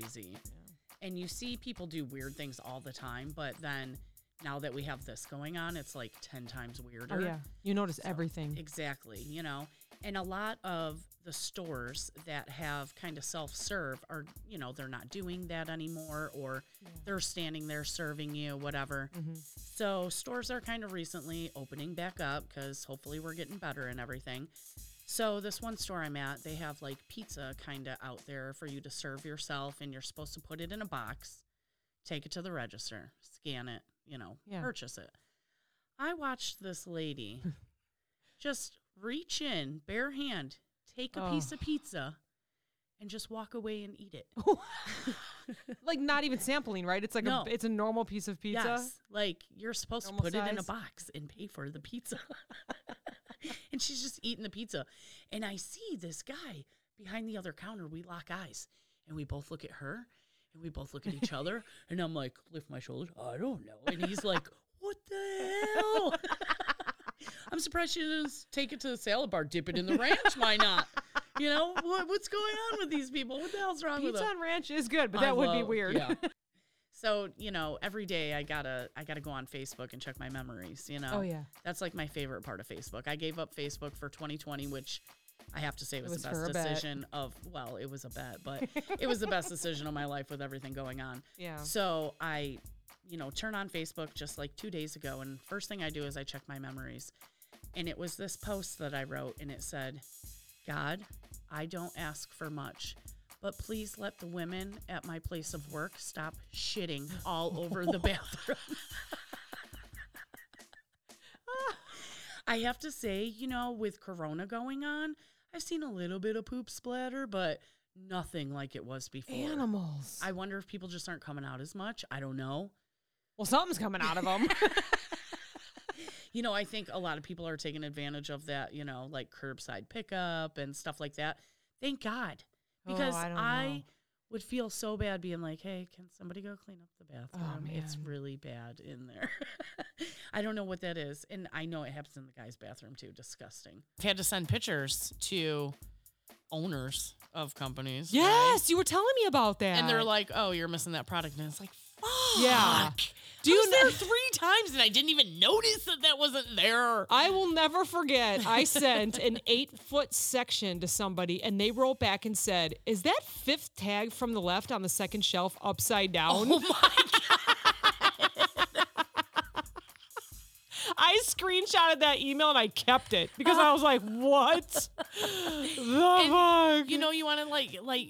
crazy. And you see people do weird things all the time, but then now that we have this going on, it's like 10 times weirder. Oh yeah, you notice everything. Exactly, you know. And a lot of the stores that have kind of self-serve are, you know, they're not doing that anymore or they're standing there serving you whatever. Mm-hmm. So stores are kind of recently opening back up cuz hopefully we're getting better and everything. So this one store I'm at, they have like pizza kind of out there for you to serve yourself and you're supposed to put it in a box, take it to the register, scan it, you know, Yeah. purchase it. I watched this lady just reach in, bare hand, take a piece Oh. of pizza, and just walk away and eat it. like not even sampling, right? It's like No. a it's a normal piece of pizza. Yes, like you're supposed Normal to put it in a box and pay for the pizza. and she's just eating the pizza. And I see this guy behind the other counter. We lock eyes and we both look at her and we both look at each other. And I'm like, lift my shoulders. I don't know. And he's like, what the hell? I'm surprised she didn't take it to the salad bar, dip it in the ranch. Why not? You know, what, what's going on with these people? What the hell's wrong with Pizza them? and ranch is good, but I that would be weird. Yeah. So you know, every day I gotta I gotta go on Facebook and check my memories. You know. Oh, yeah. That's like my favorite part of Facebook. I gave up Facebook for 2020, which I have to say was, was the best a bet. decision of. Well, it was a bet, but it was the best decision of my life with everything going on. Yeah. So I, you know, turn on Facebook just like two days ago, and first thing I do is I check my memories, and it was this post that I wrote, and it said, "God, I don't ask for much." But please let the women at my place of work stop shitting all over the bathroom. I have to say, you know, with Corona going on, I've seen a little bit of poop splatter, but nothing like it was before. Animals. I wonder if people just aren't coming out as much. I don't know. well, something's coming out of them. You know, I think a lot of people are taking advantage of that, you know, like curbside pickup and stuff like that. Thank God. Oh, because Oh, I I, would feel so bad being like, hey, can somebody go clean up the oh, bathroom? It's Oh, man. really bad in there. I don't know what that is. And I know it happens in the guy's bathroom too. Disgusting. I've had to send pictures to owners of companies. right? yes, you were telling me about that. And they're like, oh, you're missing that product. And it's like, fuck. Yeah. Do you was there three times and I didn't even notice that that wasn't there. I will never forget. I sent an eight foot section to somebody, and they wrote back and said, "Is that fifth tag from the left on the second shelf upside down?" Oh my God. I screenshotted that email and I kept it because I was like, "What the fuck?" you know, you want to like like.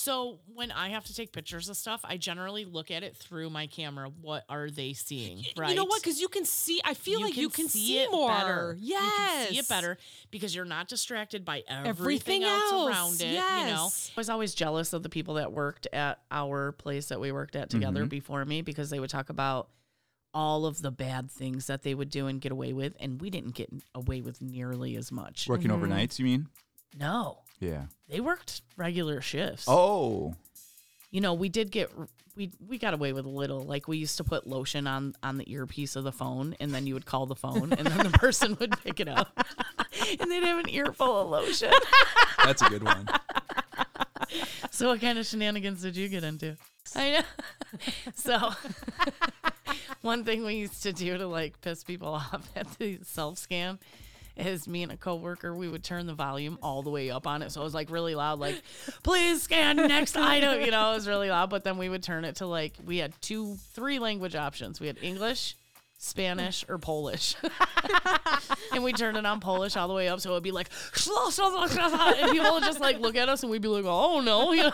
So when I have to take pictures of stuff, I generally look at it through my camera. What are they seeing? Right. You know what? Because you can see. I feel like you can see, it more. better. Yes, You can see it better because you're not distracted by everything, Everything else, else, around it. You know. I was always jealous of the people that worked at our place that we worked at together before me because they would talk about all of the bad things that they would do and get away with, and we didn't get away with nearly as much. Working Mm-hmm. overnights, you mean? No, Yeah. they worked regular shifts. Oh. you know, we did get we we got away with a little. Like we used to put lotion on on the earpiece of the phone, and then you would call the phone, and then the person would pick it up, and they'd have an ear full of lotion. That's a good one. So, what kind of shenanigans did you get into? I know. so, one thing we used to do to like piss people off at the self scan is me and a coworker we would turn the volume all the way up on it. So it was like really loud like please scan next item you know it was really loud. But then we would turn it to like we had two three language options. We had english spanish or polish. And we turned it on polish all the way up. So it would be like and people would just like look at us and we'd be like oh no you know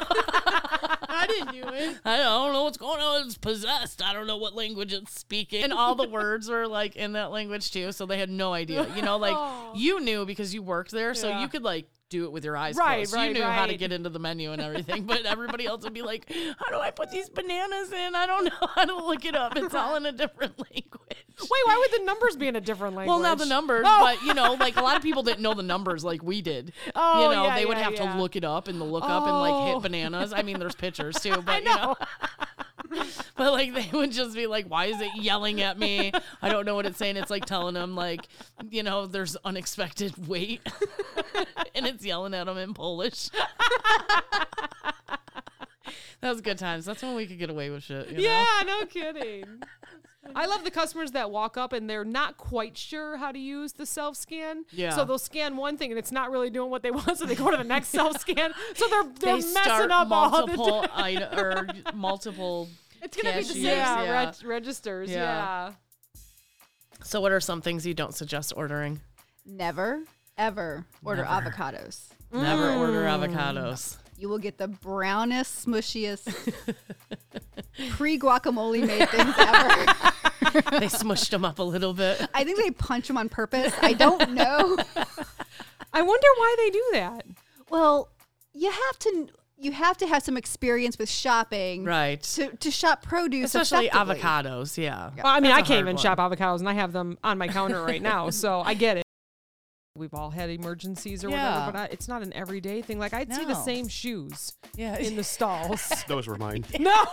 I didn't do it. I don't know what's going on. It's possessed. I don't know what language it's speaking. And all the words were like in that language too, so they had no idea. You know, like you knew because you worked there, so Yeah. you could like do it with your eyes Right, closed. right, you knew how to get into the menu and everything, but everybody else would be like, "How do I put these bananas in? I don't know how to look it up. It's all in a different language." Wait, why would the numbers be in a different language? Well, not the numbers, Oh. but you know, like a lot of people didn't know the numbers like we did. Oh, you know, yeah, they would yeah, have yeah. to look it up and the look up and like Oh. hit bananas. I mean, there's pictures too, but you know. but like they would just be like, "Why is it yelling at me? I don't know what it's saying." It's like telling them like, you know, there's unexpected weight, and it's yelling at them in Polish. That was good times. That's when we could get away with shit. you know? Yeah, no kidding. I love the customers that walk up and they're not quite sure how to use the self scan. Yeah. So they'll scan one thing and it's not really doing what they want, so they go to the next self scan. So they're they're They messing start up all the multiple time. item, or multiple. It's gonna be the same yeah, yeah. reg- registers. Yeah. Yeah. So, what are some things you don't suggest ordering? Never, ever order Never. avocados. Never order Mm. avocados. You will get the brownest, smushiest, pre guacamole made things ever. they smushed them up a little bit. I think they punch them on purpose. I don't know. I wonder why they do that. Well, you have to you have to have some experience with shopping, Right. To, to shop produce, Especially avocados. Yeah. Well, I mean, That's I a can't even one. shop avocados, and I have them on my counter right now, so I get it. We've all had emergencies or Yeah. whatever, but I, it's not an everyday thing. Like I'd see the same shoes Yeah. in the stalls. Those were mine. no,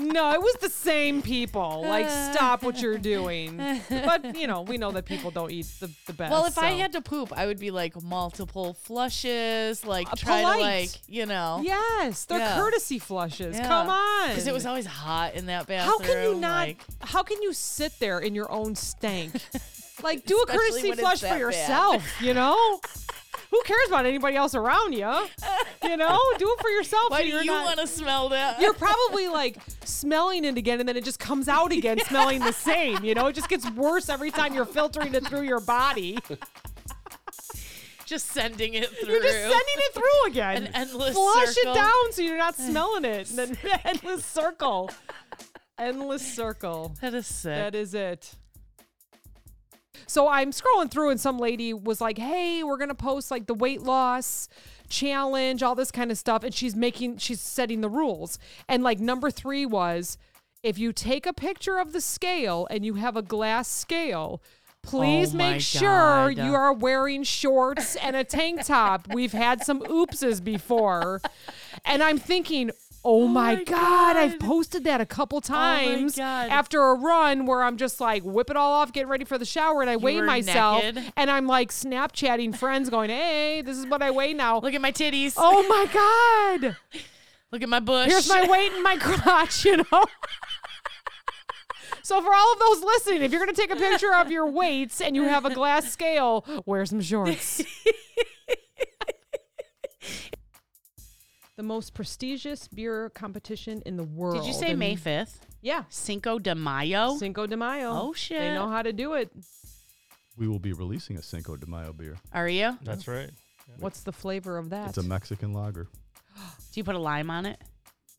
no, it was the same people. Like, stop what you're doing. But you know, we know that people don't eat the, the best. Well, if I had to poop, I would be like multiple flushes, like Uh, try polite. to like, you know. yes, they're Yeah. courtesy flushes. Yeah. Come on, Because it was always hot in that bathroom. How can you not? Like, how can you sit there in your own stank? like, do a courtesy flush for bad. yourself. You know, who cares about anybody else around you? You know, do it for yourself. why so do you want to smell that? You're probably like smelling it again, and then it just comes out again, smelling the same. You know, it just gets worse every time you're filtering it through your body. just sending it through. You're just sending it through again. An endless Flush circle. it down so you're not smelling it. And then endless circle. Endless circle. That is sick. That is it. So I'm scrolling through, and some lady was like, "Hey, we're gonna post like the weight loss challenge, all this kind of stuff," and she's making, she's setting the rules. And like number three was, if you take a picture of the scale and you have a glass scale. Please Oh make sure God. you are wearing shorts and a tank top. We've had some oopses before. And I'm thinking, Oh, oh, my, my God, I've posted that a couple oh times God. after a run where I'm just like whip it all off, getting ready for the shower, and I weigh myself, naked? and I'm like Snapchatting friends, going, "Hey, this is what I weigh now." Look at my titties. oh my god! Look at my bush. Here's my weight and my crotch, you know. So for all of those listening, if you're gonna take a picture of your weights and you have a glass scale, wear some shorts. The most prestigious beer competition in the world. Did you say and- May 5th? Yeah. Cinco de Mayo? Cinco de Mayo. Oh, shit. They know how to do it. We will be releasing a Cinco de Mayo beer. Are you? That's right. What's the flavor of that? It's a Mexican lager. Do you put a lime on it?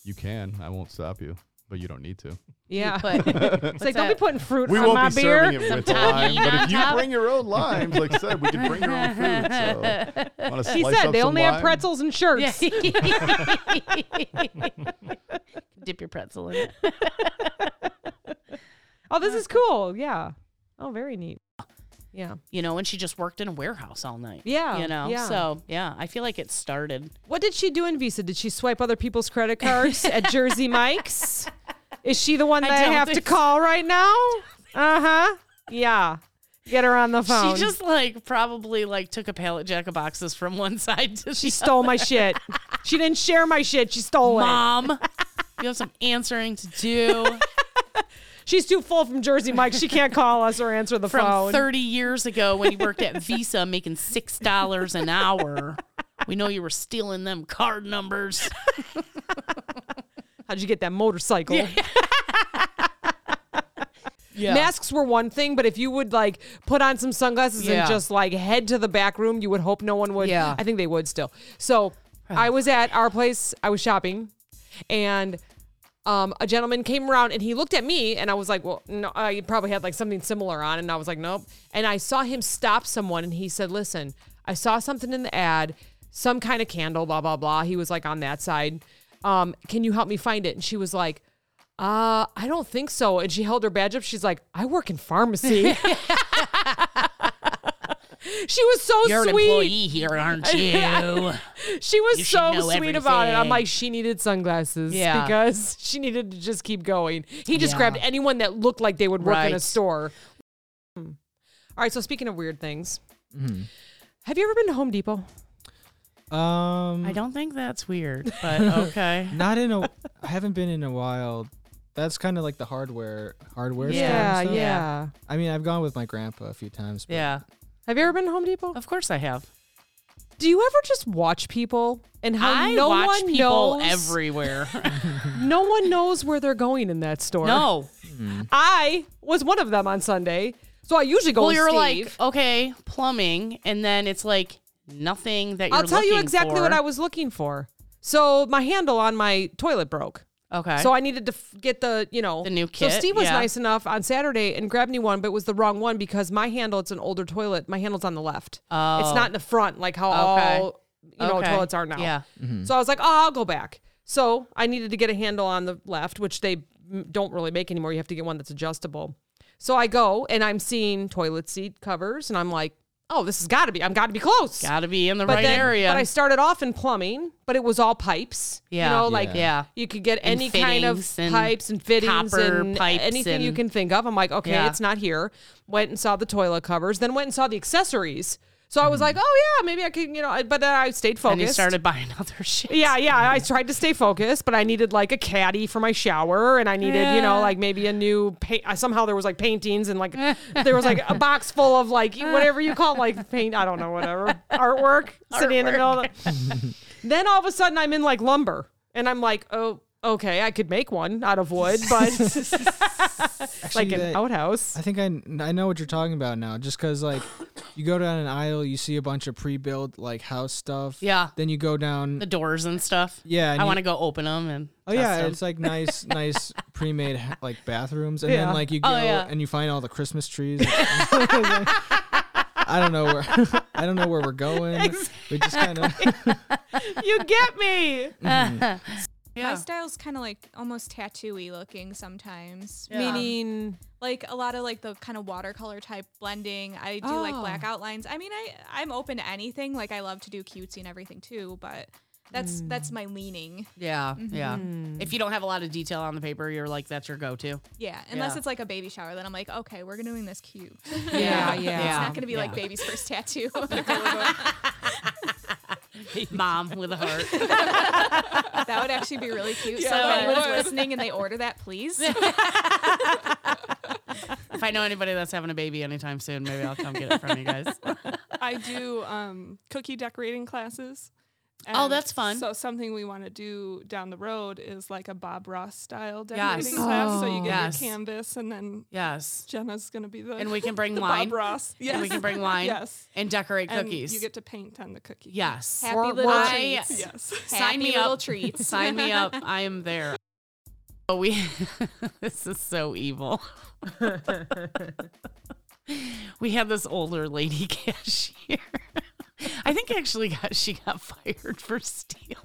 You can. I won't stop you, but you don't need to. yeah. Put, it's like, don't be putting fruit We on won't my be beer. serving it with a lime, but if you bring your own limes, like I said, we can bring your own food. So, want to He slice said up they some only have lime? pretzels and shirts. Dip your pretzel in it. Oh, this is cool. Yeah. Oh, very neat. Yeah. You know, and she just worked in a warehouse all night. Yeah, You know, yeah. so yeah, I feel like it started. What did she do in Visa? Did she swipe other people's credit cards at Jersey Mike's? Is she the one that I, don't have to call right now? Uh huh. Yeah. Get her on the phone. She just like probably like took a pallet jack of boxes from one side to she stole my shit. She didn't share my shit. She stole it. Mom, you have some answering to do She's too full from Jersey Mike. She can't call us or answer the from phone. 30 years ago when you worked at Visa making $6 an hour. We know you were stealing them card numbers. How'd you get that motorcycle? Yeah. Masks were one thing, but if you would like put on some sunglasses Yeah. and just like head to the back room, you would hope no one would. Yeah. I think they would still. So I was at our place, I was shopping, and um, a gentleman came around and he looked at me and I was like, well, no, I probably had like something similar on. And I was like, nope. And I saw him stop someone and he said, listen, I saw something in the ad, some kind of candle, blah, blah, blah. He was like on that side. Um, can you help me find it? And she was like, uh, I don't think so. And she held her badge up. She's like, I work in pharmacy. she was so You're an sweet. employee here, aren't you? She was You so know sweet about it. I'm like, she needed sunglasses Yeah. because she needed to just keep going. He just Yeah. grabbed anyone that looked like they would work in a store. Hmm. All right, so speaking of weird things, Mm-hmm. have you ever been to Home Depot? Um, I don't think that's weird, but okay. Not in a. I haven't been in a while. That's kind of like the hardware hardware store. Yeah, yeah. I mean, I've gone with my grandpa a few times. but- Yeah, Have you ever been to Home Depot? of course I have. Do you ever just watch people and how I no watch one people knows everywhere. no one knows where they're going in that store? no. Hmm. I was one of them on Sunday. So I usually go Well, with you're Steve. like, okay, plumbing, and then it's like nothing that you're I'll tell you looking exactly for. what I was looking for. So my handle on my toilet broke. Okay. So I needed to f- get the, you know, The new kit. So Steve was yeah. nice enough on Saturday and grabbed me one, but it was the wrong one because my handle, it's an older toilet. My handle's on the left. oh. It's not in the oh. front like how Okay. all, you know, Okay. toilets are now. Yeah. Mm-hmm. So I was like, oh, I'll go back. So I needed to get a handle on the left, which they don't really make anymore. You have to get one that's adjustable. So I go and I'm seeing toilet seat covers, and I'm like, oh, this has got to be. I've got to be close. Got to be in the but right then, area. But I started off in plumbing, but it was all pipes. Yeah. You know, like Yeah. you could get And any kind of and pipes and fittings and pipes anything you can think of. I'm like, okay, Yeah. it's not here. Went and saw the toilet covers, then went and saw the accessories. So I was like, oh yeah, maybe I can, you know. But then I stayed focused. and you started buying other shit. Yeah, yeah. I tried to stay focused, but I needed like a caddy for my shower, and I needed, you know, like maybe a new paint. uh, Somehow there was like paintings, and like there was like a box full of like whatever you call it, like paint. I don't know, whatever artwork sitting in the middle. Of the- then all of a sudden I'm in like lumber, and I'm like, oh, okay, I could make one out of wood, but like an that- outhouse. I think I, I know what you're talking about now. Just because like you go down an aisle, you see a bunch of pre-built like house stuff. Yeah. Then you go down. The doors and stuff. yeah. and I want to go open them and. Oh yeah, yeah, 'em. it's like nice, nice pre-made like bathrooms, and Yeah. then like you oh, go Oh, yeah. and you find all the Christmas trees. I don't know where I don't know where we're going. We just kind of you get me. Mm-hmm. Yeah. My style's kind of like almost tattooy looking sometimes. Yeah. Meaning, Like a lot of like the kind of watercolor type blending. I do like Oh. black outlines. I mean, I I'm open to anything. Like I love to do cutesy and everything too, but that's that's mm. my leaning. Yeah. Mm-hmm. Yeah. Mm. If you don't have a lot of detail on the paper, you're like, that's your go to. Yeah, unless Yeah. it's like a baby shower, then I'm like, okay, we're gonna doing this cute. yeah, yeah. Yeah. It's not gonna be like baby's first tattoo. Mom with a heart. that would actually be really cute. so that if anyone's listening and they order that, please. if I know anybody that's having a baby anytime soon, maybe I'll come get it from you guys. I do um, cookie decorating classes. Oh, that's fun. So something we want to do down the road is like a Bob Ross style Yes. decorating oh. class. So you get Yes. your canvas, and then Yes. Jenna's gonna be the And we can bring wine. Bob Ross. Yes. And we can bring wine Yes. and decorate And cookies. you get to paint on the cookie. yes. Happy We're- little we're- treats. Yes. Sign Happy me little up. treats. Sign me up. I am there. Oh, we. this is so evil. we had this older lady cashier. I think actually got she got fired for stealing.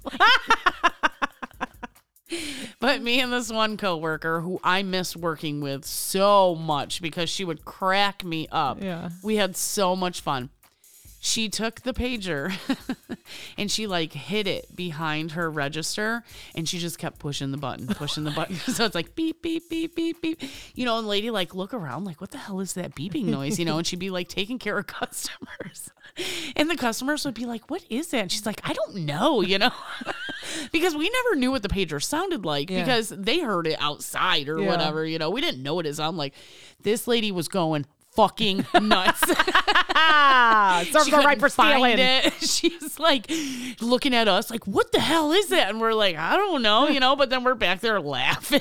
but me and this one coworker who I miss working with so much because she would crack me up. Yeah. We had so much fun. She took the pager and she like hid it behind her register and she just kept pushing the button, pushing the button. so it's like beep, beep, beep, beep, beep. You know, and lady like look around like, what the hell is that beeping noise? You know, and she'd be like taking care of customers. And the customers would be like, what is that? And she's like, I don't know, you know? because we never knew what the pager sounded like Yeah. because they heard it outside or Yeah. whatever, you know. We didn't know what it sounded like. This lady was going fucking nuts. Ah, serves she her right for stealing. find it. She's like looking at us like, what the hell is that? And we're like, I don't know, you know, but then we're back there laughing.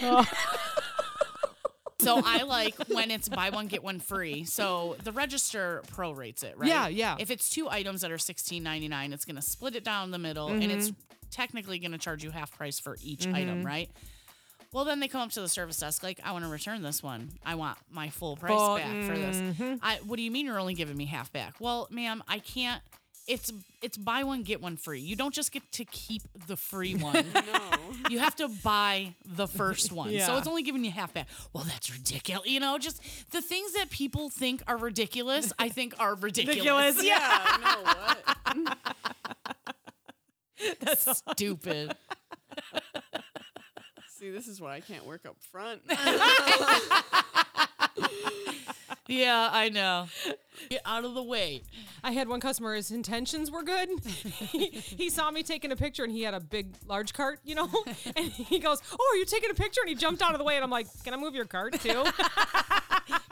So I like when it's buy one get one free. So the register prorates it, right? Yeah, yeah. If it's two items that are sixteen ninety nine, it's gonna split it down the middle, and it's technically gonna charge you half price for each item, right? Well, then they come up to the service desk like, I want to return this one. I want my full price Full- back for this. Mm-hmm. I, what do you mean you're only giving me half back? Well, ma'am, I can't. It's it's buy one get one free. You don't just get to keep the free one. No. You have to buy the first one. So Yeah. it's only giving you half back. Well, that's ridiculous. You know, just the things that people think are ridiculous, I think are ridiculous. yeah. No. What? That's stupid. See, this is why I can't work up front. Yeah, I know. Get out of the way. I had one customer, his intentions were good. he, he saw me taking a picture and he had a big, large cart, you know? And he goes, Oh, are you taking a picture? And he jumped out of the way. And I'm like, Can I move your cart too?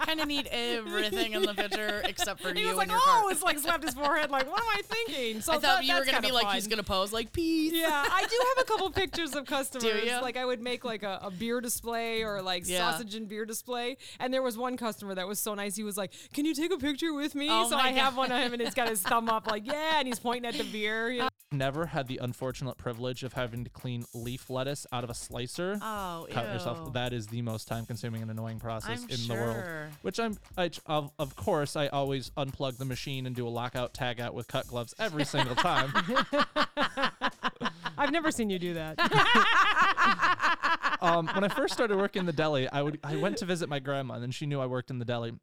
Kind of need everything in the picture except for And he you was like, and your Oh, it's like slapped his forehead. Like, what am I thinking? So I thought that- you were gonna be kinda like he's gonna pose like peace. Yeah, I do have a couple pictures of customers. you? Like I would make like a, a beer display or like Yeah. sausage and beer display. And there was one customer that was so nice. He was like, "Can you take a picture with me?" Oh so my I have one of him, and he's got his thumb up, like, "Yeah," and he's pointing at the beer. You know? Never had the unfortunate privilege of having to clean leaf lettuce out of a slicer. Oh, Cut yourself. ew. That is the most time-consuming and annoying process I'm in the world. Which I'm, I, of, of course, I always unplug the machine and do a lockout, tag out with cut gloves every single time. I've never seen you do that. um, when I first started working in the deli, I would I went to visit my grandma, and then she knew I worked in the deli.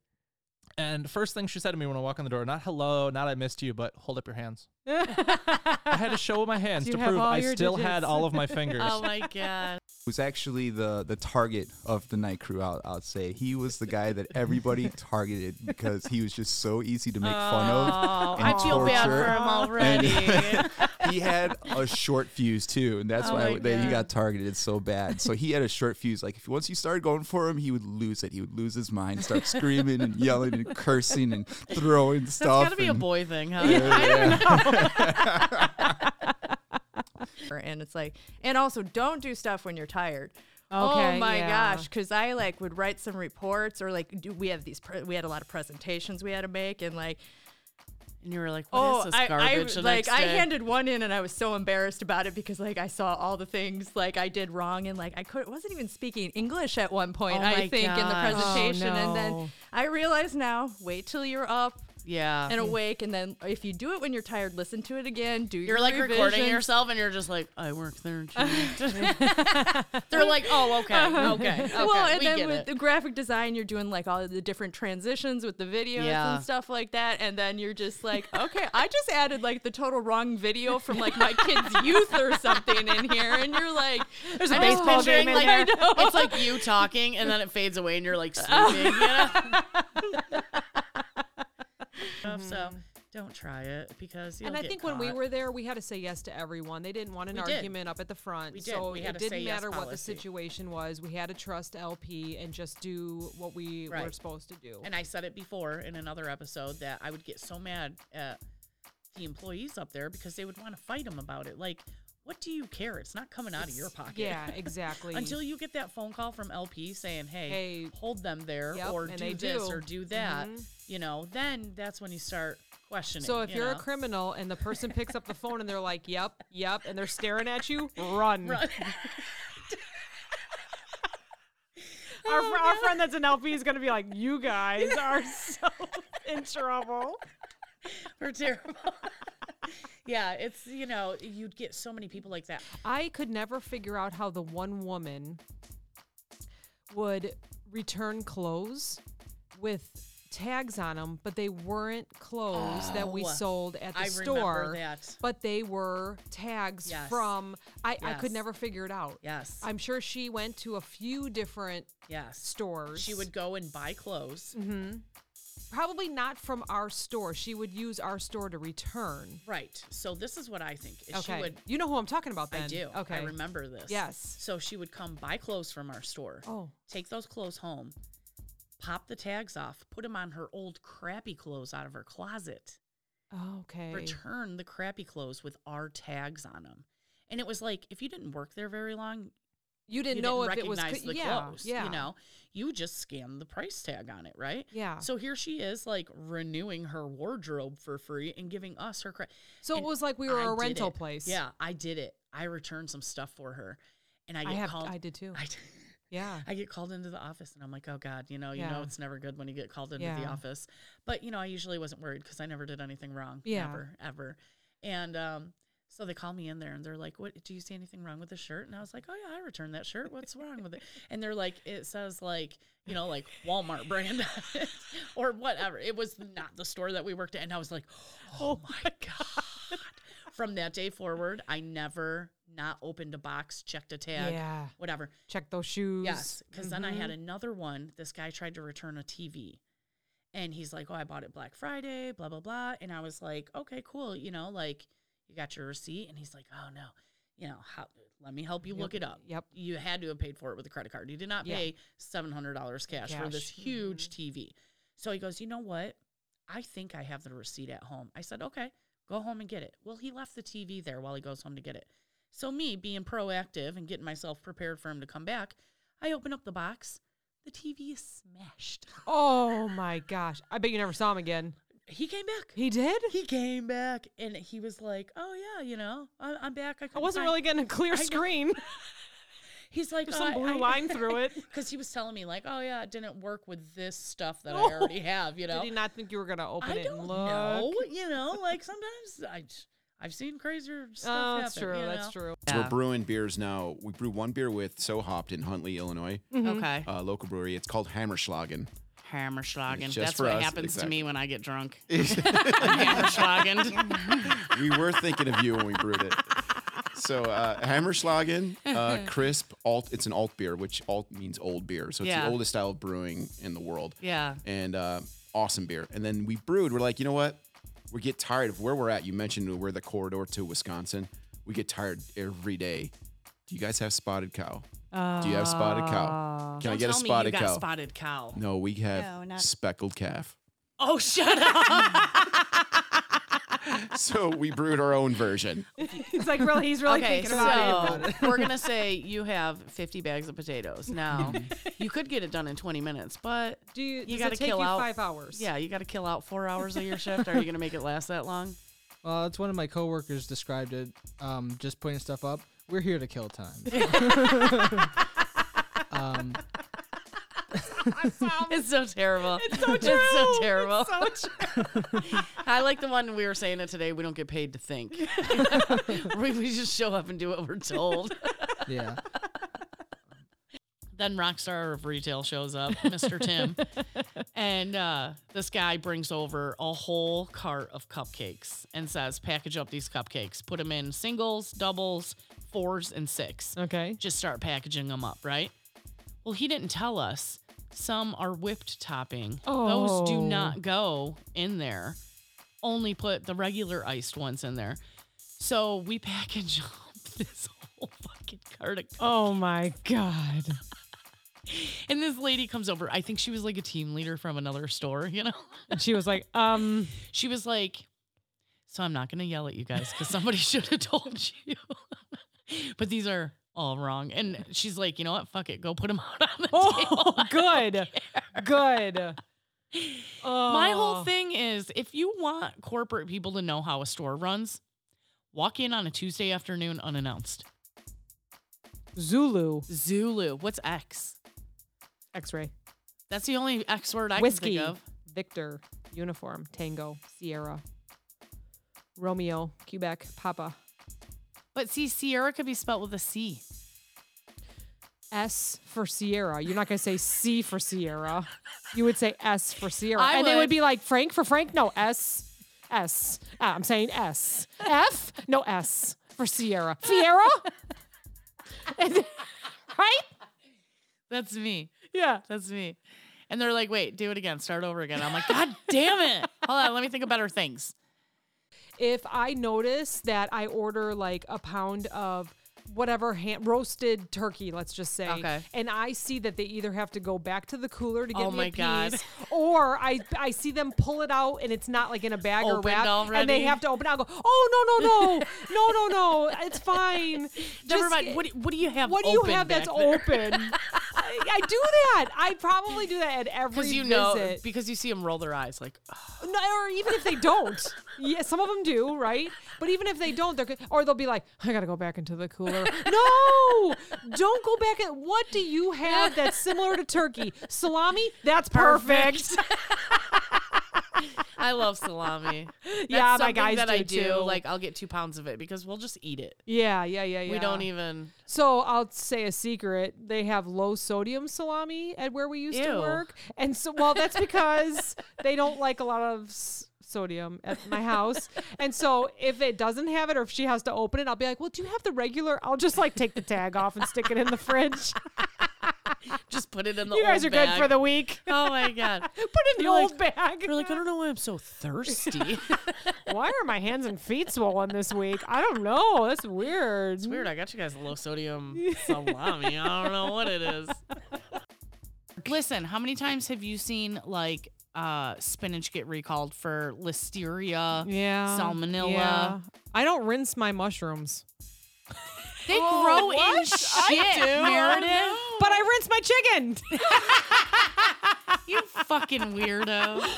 And first thing she said to me when I walked in the door, not hello, not I missed you, but hold up your hands. I had to show my hands Do to you have prove all I your still had all of my fingers. Oh my god. was actually the the target of the night crew. I'll, I'll say he was the guy that everybody targeted because he was just so easy to make fun of. Oh, and I feel bad torture. for him And already. He had a short fuse too, and that's Oh why my that he got targeted so bad. So he had a short fuse. Like if once you started going for him, he would lose it. He would lose his mind, start screaming and yelling and cursing and throwing That's stuff. That's gotta be a and- boy thing, huh? Yeah, and it's like and also don't do stuff when you're tired Okay, oh my yeah. gosh because i like would write some reports or like do we have these pre- we had a lot of presentations we had to make and like And you were like, "What is oh this I, I garbage?" the like i handed one in and i was so embarrassed about it because like i saw all the things like i did wrong and like i could wasn't even speaking english at one point Oh i think in the gosh. Oh, presentation and then oh, i realize now wait till you're up yeah. and awake and then if you do it when you're tired listen to it again do You're your like recording yourself, and you're just like, "I work there too." They're like, "Oh, okay, uh-huh. okay, okay." well, and we then with it. the graphic design, you're doing like all the different transitions with the videos Yeah. and stuff like that. And then you're just like, okay, I just added like the total wrong video from like my kid's youth or something in here. And you're like, There's a I'm baseball game in like, there. It's like you talking, and then it fades away, and you're like sleeping. You know? So mm-hmm. don't try it because and I think when we were there, we had to say yes to everyone. They didn't want an We did. argument up at the front. We did. So We had it didn't say yes matter what the situation was. We had to trust LP and just do what we were supposed to do. And I said it before in another episode that I would get so mad at the employees up there because they would want to fight them about it. Like, what do you care? It's not coming out of your pocket. yeah, exactly. Until you get that phone call from LP saying, "Hey, Hey. hold them there, Yep, or do this, do. or do that," Mhm. you know, then that's when you start questioning. So if you you're a criminal and the person picks up the phone and they're like, "Yep, yep," and they're staring at you, run. Run. Our, fr- our friend that's an LP is gonna be like, "You guys are so in trouble." we're terrible. Yeah, it's you know you'd get so many people like that. I could never figure out how the one woman would return clothes with tags on them, but they weren't clothes that we Oh, sold at the I store. remember that. But they were tags Yes. from I, I could never figure it out. Yes, I'm sure she went to a few different yes. stores. She would go and buy clothes. hmm Probably not from our store. She would use our store to return. Right. So this is what I think. is Okay. She would. you know who I'm talking about then. I do. Okay. I remember this. Yes. So she would come buy clothes from our store. Oh. Take those clothes home, pop the tags off, put them on her old crappy clothes out of her closet. Okay. Return the crappy clothes with our tags on them. And it was like if you didn't work there very long, You didn't you know didn't if it was co- the yeah, clothes. Yeah. You know, you just scan the price tag on it, right? Yeah. So here she is, like renewing her wardrobe for free and giving us her credit. So it was like we were a rental place. Yeah, I did it. I returned some stuff for her, and I I get have- called. I did too. I, Yeah. I get called into the office, and I'm like, oh god, you know, you Yeah. know, it's never good when you get called into the office. But you know, I usually wasn't worried because I never did anything wrong. Yeah. Ever, ever. And um, so they call me in there, and they're like, "What? Do you see anything wrong with the shirt?" And I was like, "Oh yeah, I returned that shirt. What's wrong with it?" And they're like, "It says like." You know, like Walmart brand or whatever. It was not the store that we worked at. And I was like, oh my God. From that day forward, I never not opened a box, checked a tag, Yeah. whatever. Check those shoes. Yes, because then I had Mhm. another one. This guy tried to return a TV, And he's like, "Oh, I bought it Black Friday, blah blah blah." And I was like, "Okay, cool. You know, like you got your receipt." And he's like, "Oh no, you know, how, let me help you look it up. Yep. You had to have paid for it with a credit card. You did not Yeah. pay seven hundred dollars cash, for this Cash. Mm-hmm. huge TV." So he goes, "You know what? I think I have the receipt at home." I said, "Okay, go home and get it." Well, he left the TV there while he goes home to get it. So me being proactive and getting myself prepared for him to come back, I open up the box. The TV is smashed. Oh my gosh. I bet you never saw him again. He came back. He did? He came back and he was like, "Oh yeah, you know, I, I'm back." I, I wasn't find-" really getting a clear I screen. He's like There's some "Uh, blue I- line through it. because he was telling me like, "Oh yeah, it didn't work with this stuff that Oh. I already have." You know, Did he not think you were gonna open I it don't and look? know. You know, like sometimes I, I've seen crazier stuff. Oh, that's happen, true. you That's true. So Yeah. we're brewing beers now. We brew one beer with Sew Hop'd in Huntley, Illinois, Okay, uh, local brewery. It's called Hammerschlagen. Hammerschlagen. It's just That's what us, happens to me when I get drunk. Hammerschlagen. we were thinking of you when we brewed it. So uh, Hammerschlagen, uh, crisp alt. It's an alt beer, which alt means old beer. So it's Yeah. the oldest style of brewing in the world. Yeah. and uh, awesome beer. And then we brewed. We're like, you know what? We get tired of where we're at. You mentioned we're the corridor to Wisconsin. We get tired every day. Do you guys have spotted cow? Do you have spotted cow? Can I Don't get a tell me spotted you got cow? spotted cow. no, we have No, not- speckled calf. Oh, shut up. So we brewed our own version. He's like, really? He's really okay, thinking about it. so we're gonna say you have 50 bags of potatoes. Now, you could get it done in 20 minutes, but Do you? You does gotta it take kill you out- five hours. yeah, you got to kill out four hours of your shift. Are you gonna make it last that long? Well, it's one of my coworkers described it. Um, just putting stuff up. We're here to kill time. um, It's so terrible. It's so true. It's so terrible. I like the one we were saying it today. We don't get paid to think. we, we just show up and do what we're told. yeah. then Rockstar of Retail shows up, Mr. Tim, and uh, this guy brings over a whole cart of cupcakes and says, "Package up these cupcakes. Put them in singles, doubles, fours, and six. Okay. Just start packaging them up, right?" Well, he didn't tell us. Some are whipped topping. Oh. Those do Oh. not go in there. Only put the regular iced ones in there. So we package up this whole fucking cart of Oh my god. And this lady comes over. I think she was like a team leader from another store, you know? And she was like, um, She was like, So I'm not going to yell at you guys because somebody should have told you. but these are all wrong. And she's like, You know what? Fuck it. Go put them out on the oh, table. oh, good, good. My whole Oh. thing is if you want corporate people to know how a store runs, walk in on a Tuesday afternoon unannounced. Zulu Zulu. What's X? X-ray That's the only X word I whiskey can think of. Whiskey. Victor uniform Tango Sierra Romeo Quebec Papa But see, Sierra could be spelled with a C. S for Sierra. You're not gonna say C for Sierra. You would say S for Sierra, I and they would. would be like Frank for Frank. No S, S. Ah, I'm saying S. F. No S for Sierra. Sierra. Right? That's me. Yeah. That's me. And they're like, wait, do it again. Start over again. I'm like, God damn it. Hold on. Let me think of better things. If I notice that I order like a pound of whatever ham- roasted turkey, let's just say, Okay. and I see that they either have to go back to the cooler to get Oh me my a God. piece, or I I see them pull it out and it's not like in a bag or Opened wrap, and they have to open. it. I'll go, oh no no no no no no, it's fine. Never Just- mind. What, do- what do you have What do you have that's there? open? I, do that. I probably do that at every Because you know, visit. because you see them roll their eyes like, No, or even if they don't. yeah, some of them do, right? But even if they don't, they're good. Or they'll be like, I gotta go back into the cooler. no, don't go back. In, what do you have that's similar to turkey? Salami? That's perfect. I love salami. That's Yeah, my guys that do I do. too. Like, I'll get two pounds of it because we'll just eat it. yeah, yeah, yeah, yeah. We don't even. So I'll say a secret. They have low sodium salami at where we used to work, and so well, that's because they don't like a lot of s- sodium at my house. and so if it doesn't have it, or if she has to open it, I'll be like, "Well, do you have the regular?" I'll just like take the tag off and stick it in the fridge. Just put it in the old bag. you guys are old good for the week. Oh my god. Put it in the You're old like- bag. You're like, I don't know why I'm so thirsty. Why are my hands and feet swollen this week? I don't know. That's weird. it's weird. I got you guys a low sodium salami. I don't know what it is. Listen, how many times have you seen like uh spinach get recalled for listeria? Yeah. Salmonella. yeah. I don't rinse my mushrooms, They grow in shit, Meredith. But I rinse my chicken. You fucking weirdo.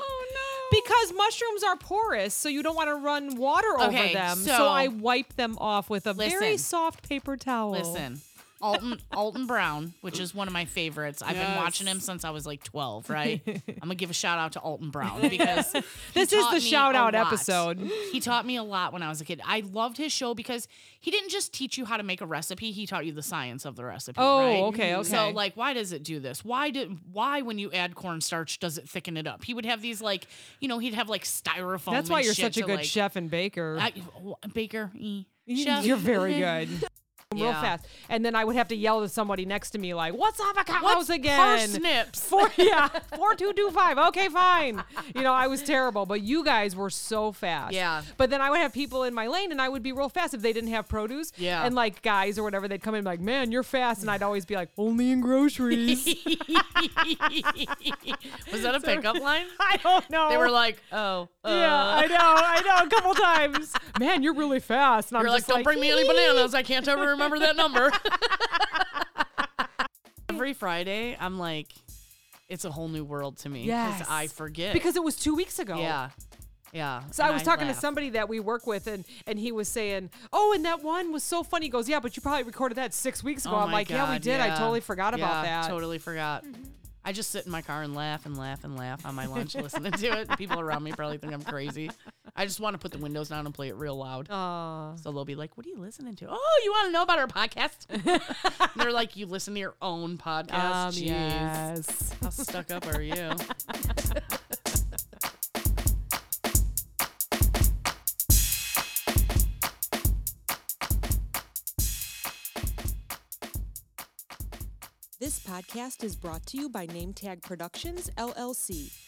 Oh no. Because mushrooms are porous, so you don't want to run water Okay, over them. So, so- I wipe them off with a very Listen. soft paper towel. Listen, Alton Alton Brown, which is one of my favorites. I've been watching him since I was like 12, right? I'm gonna give a shout out to Alton Brown because he This is taught the me shout a out lot. episode. He taught me a lot when I was a kid. I loved his show because he didn't just teach you how to make a recipe; he taught you the science of the recipe. Oh, right? okay, okay. So, like, why does it do this? Why did why when you add cornstarch does it thicken it up? He would have these like, you know, he'd have like styrofoam. That's why and you're shit such a to, good like- chef and baker. I, baker, chef. You're very good. Real fast. And then I would have to yell to somebody next to me, like, what's avocados What's again? parsnips? Four, yeah, four two two five. Okay, fine. You know, I was terrible, but you guys were so fast. Yeah. But then I would have people in my lane, and I would be real fast if they didn't have produce. Yeah. And like guys or whatever, they'd come in like, man, you're fast, and I'd always be like, only in groceries. Was that a pickup line? I don't know. They were like, oh, uh. yeah, I know, I know, a couple times. Man, you're really fast. And I'm You're like, just don't bring me any bananas. I can't ever remember that number. Every Friday, I'm like, it's a whole new world to me. Yes. I forget. because it was two weeks ago. yeah. Yeah. So I was talking laugh. to somebody that we work with, and and he was saying, "Oh, and that one was so funny." He goes, "Yeah, but you probably recorded that six weeks ago." Oh I'm like, "Yeah, we God, did. I totally forgot about that. Yeah, that." Totally forgot. Mm-hmm. I just sit in my car and laugh and laugh and laugh on my lunch listening to it. People around me probably think I'm crazy. I just want to put the windows down and play it real loud. Aw. So they'll be like, "What are you listening to?" Oh, you want to know about our podcast? they're like, "You listen to your own podcast?" Um, Jeez. yes. How stuck up are you? This podcast is brought to you by NameTag Productions, LLC.